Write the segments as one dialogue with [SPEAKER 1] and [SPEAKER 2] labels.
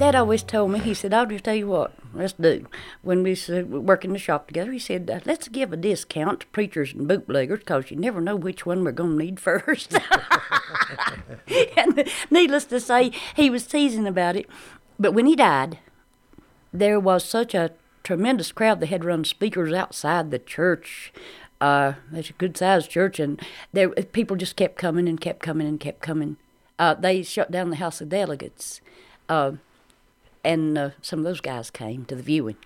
[SPEAKER 1] Dad always told me, he said, I'll just tell you what, let's do. When we s- work in the shop together, he said, let's give a discount to preachers and bootleggers because you never know which one we're going to need first. and needless to say, he was teasing about it. But when he died, there was such a tremendous crowd. They had run speakers outside the church. Uh, it's a good sized church, and there people just kept coming and kept coming and kept coming. Uh, they shut down the House of Delegates. Uh, and uh, some of those guys came to the viewing.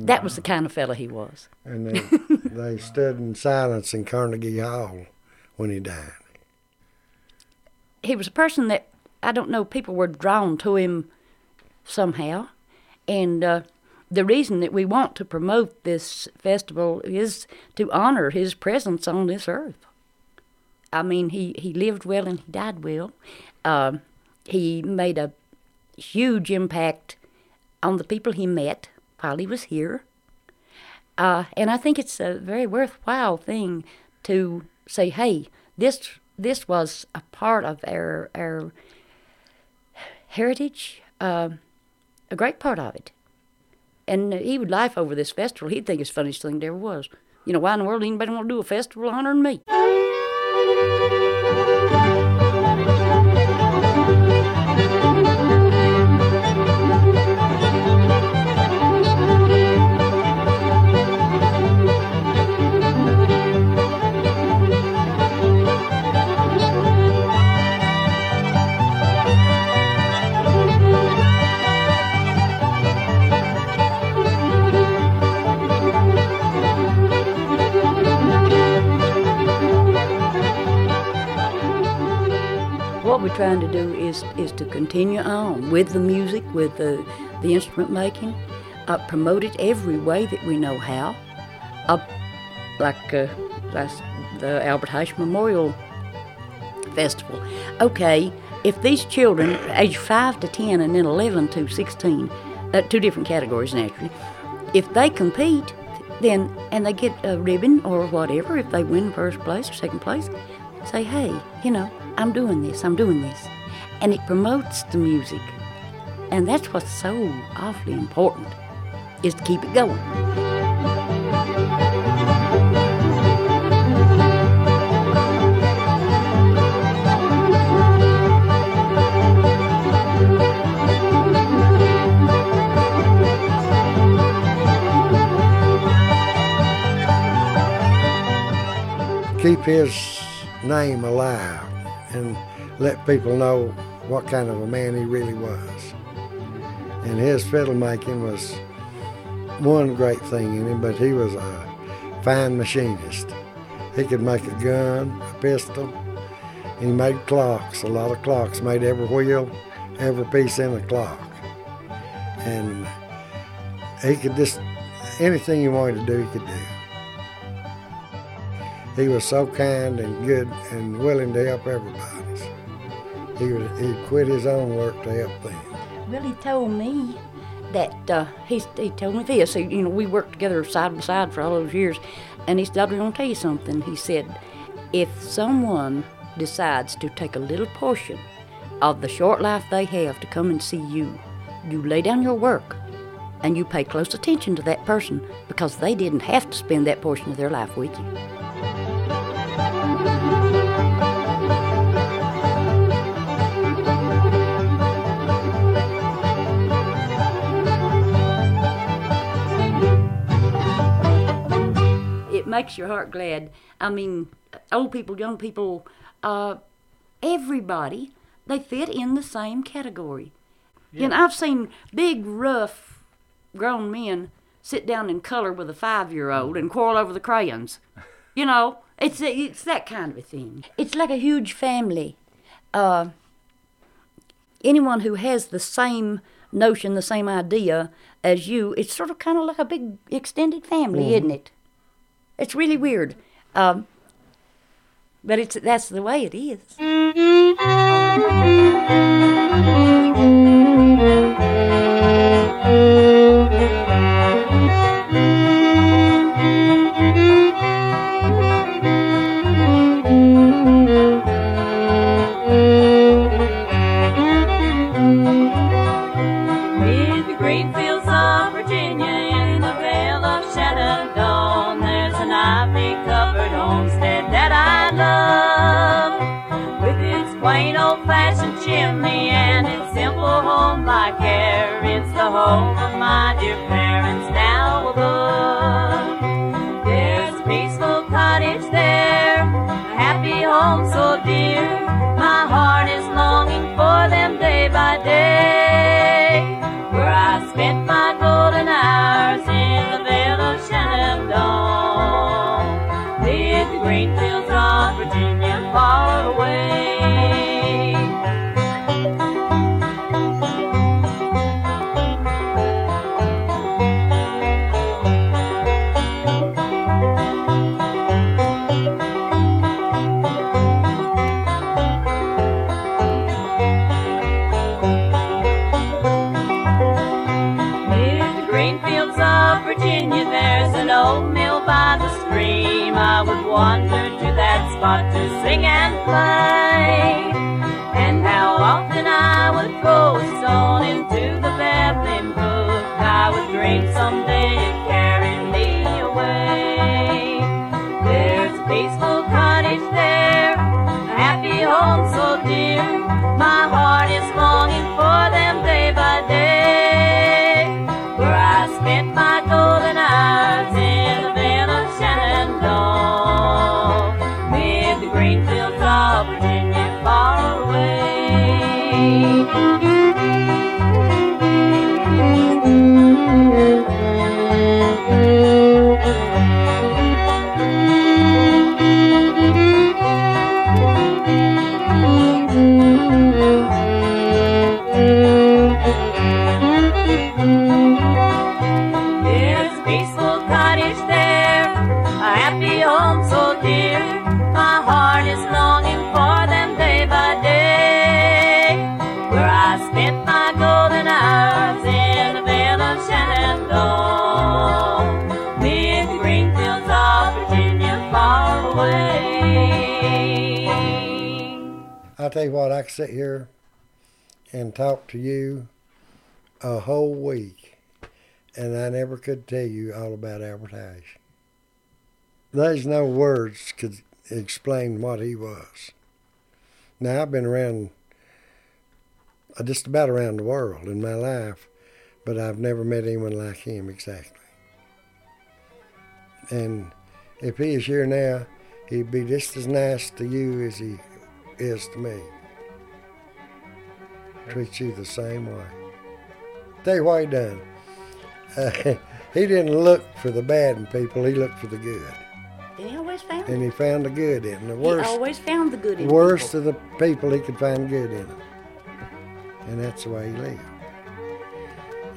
[SPEAKER 1] That was the kind of fella he was.
[SPEAKER 2] And they, they stood in silence in Carnegie Hall when he died.
[SPEAKER 1] He was a person that I don't know. People were drawn to him somehow, and uh, the reason that we want to promote this festival is to honor his presence on this earth. I mean, he, he lived well and he died well. Um he made a huge impact on the people he met while he was here. Uh, and I think it's a very worthwhile thing to say, hey, this this was a part of our our heritage, uh, a great part of it. And he would laugh over this festival. He'd think it's the funniest thing there ever was. You know, why in the world anybody want to do a festival honoring me? Trying to do is is to continue on with the music, with the the instrument making, uh, promote it every way that we know how. Uh, like uh, last, the Albert Hash Memorial Festival. Okay, if these children, age five to ten, and then eleven to sixteen, uh, two different categories naturally, if they compete, then and they get a ribbon or whatever, if they win first place or second place, say, hey, you know, I'm doing this, I'm doing this. And it promotes the music. And that's what's so awfully important, is to keep it going.
[SPEAKER 2] Keep his name alive and let people know what kind of a man he really was. And his fiddle making was one great thing in him, but he was a fine machinist. He could make a gun, a pistol. He made clocks, a lot of clocks, made every wheel, every piece in a clock. And he could just, anything he wanted to do, he could do. He was so kind and good and willing to help everybody. He he'd quit his own work to help them.
[SPEAKER 1] Well, he told me that uh, he, he told me this. He, you know, we worked together side by side for all those years, and he said, "I'm going to tell you something." He said, "If someone decides to take a little portion of the short life they have to come and see you, you lay down your work." And you pay close attention to that person because they didn't have to spend that portion of their life with you. Makes your heart glad. I mean, old people, young people, uh, everybody, they fit in the same category. And I've seen big, rough, grown men sit down and color with a five-year-old and quarrel over the crayons. You know, it's it's that kind of a thing. It's like a huge family. Uh, anyone who has the same notion, the same idea as you, it's sort of kind of like a big extended family, isn't it? It's really weird. Um, but it's that's the way it is.
[SPEAKER 3] Home of my dear parents now above. There's a peaceful cottage there, a happy home so dear. My heart is longing for them day by day. Where I spent my golden hours in the vale of Shenandoah. Mid the green fields of Virginia far away. Wander to that spot to sing and play. Home so dear. My heart is longing for them day by day. Where I spent my golden hours in the vale of Shenandoah. Green fields of Virginia far away. I
[SPEAKER 2] tell you what, I could sit here and talk to you a whole week, and I never could tell you all about Albert. There's no words could explain what he was. Now I've been around, uh, just about around the world in my life, but I've never met anyone like him exactly. And if he is here now, he'd be just as nice to you as he is to me. Treat you the same way. Tell you what he done. Uh, he didn't look for the bad in people. He looked for the good,
[SPEAKER 1] always found
[SPEAKER 2] and
[SPEAKER 1] it.
[SPEAKER 2] he found the good in them. The worst, He
[SPEAKER 1] always found the good in.
[SPEAKER 2] The worst
[SPEAKER 1] people.
[SPEAKER 2] of the people, he could find good in them, and that's the way he lived.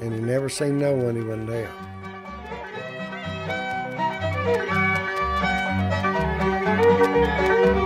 [SPEAKER 2] And he never seen no one he wouldn't help.
[SPEAKER 3] Thank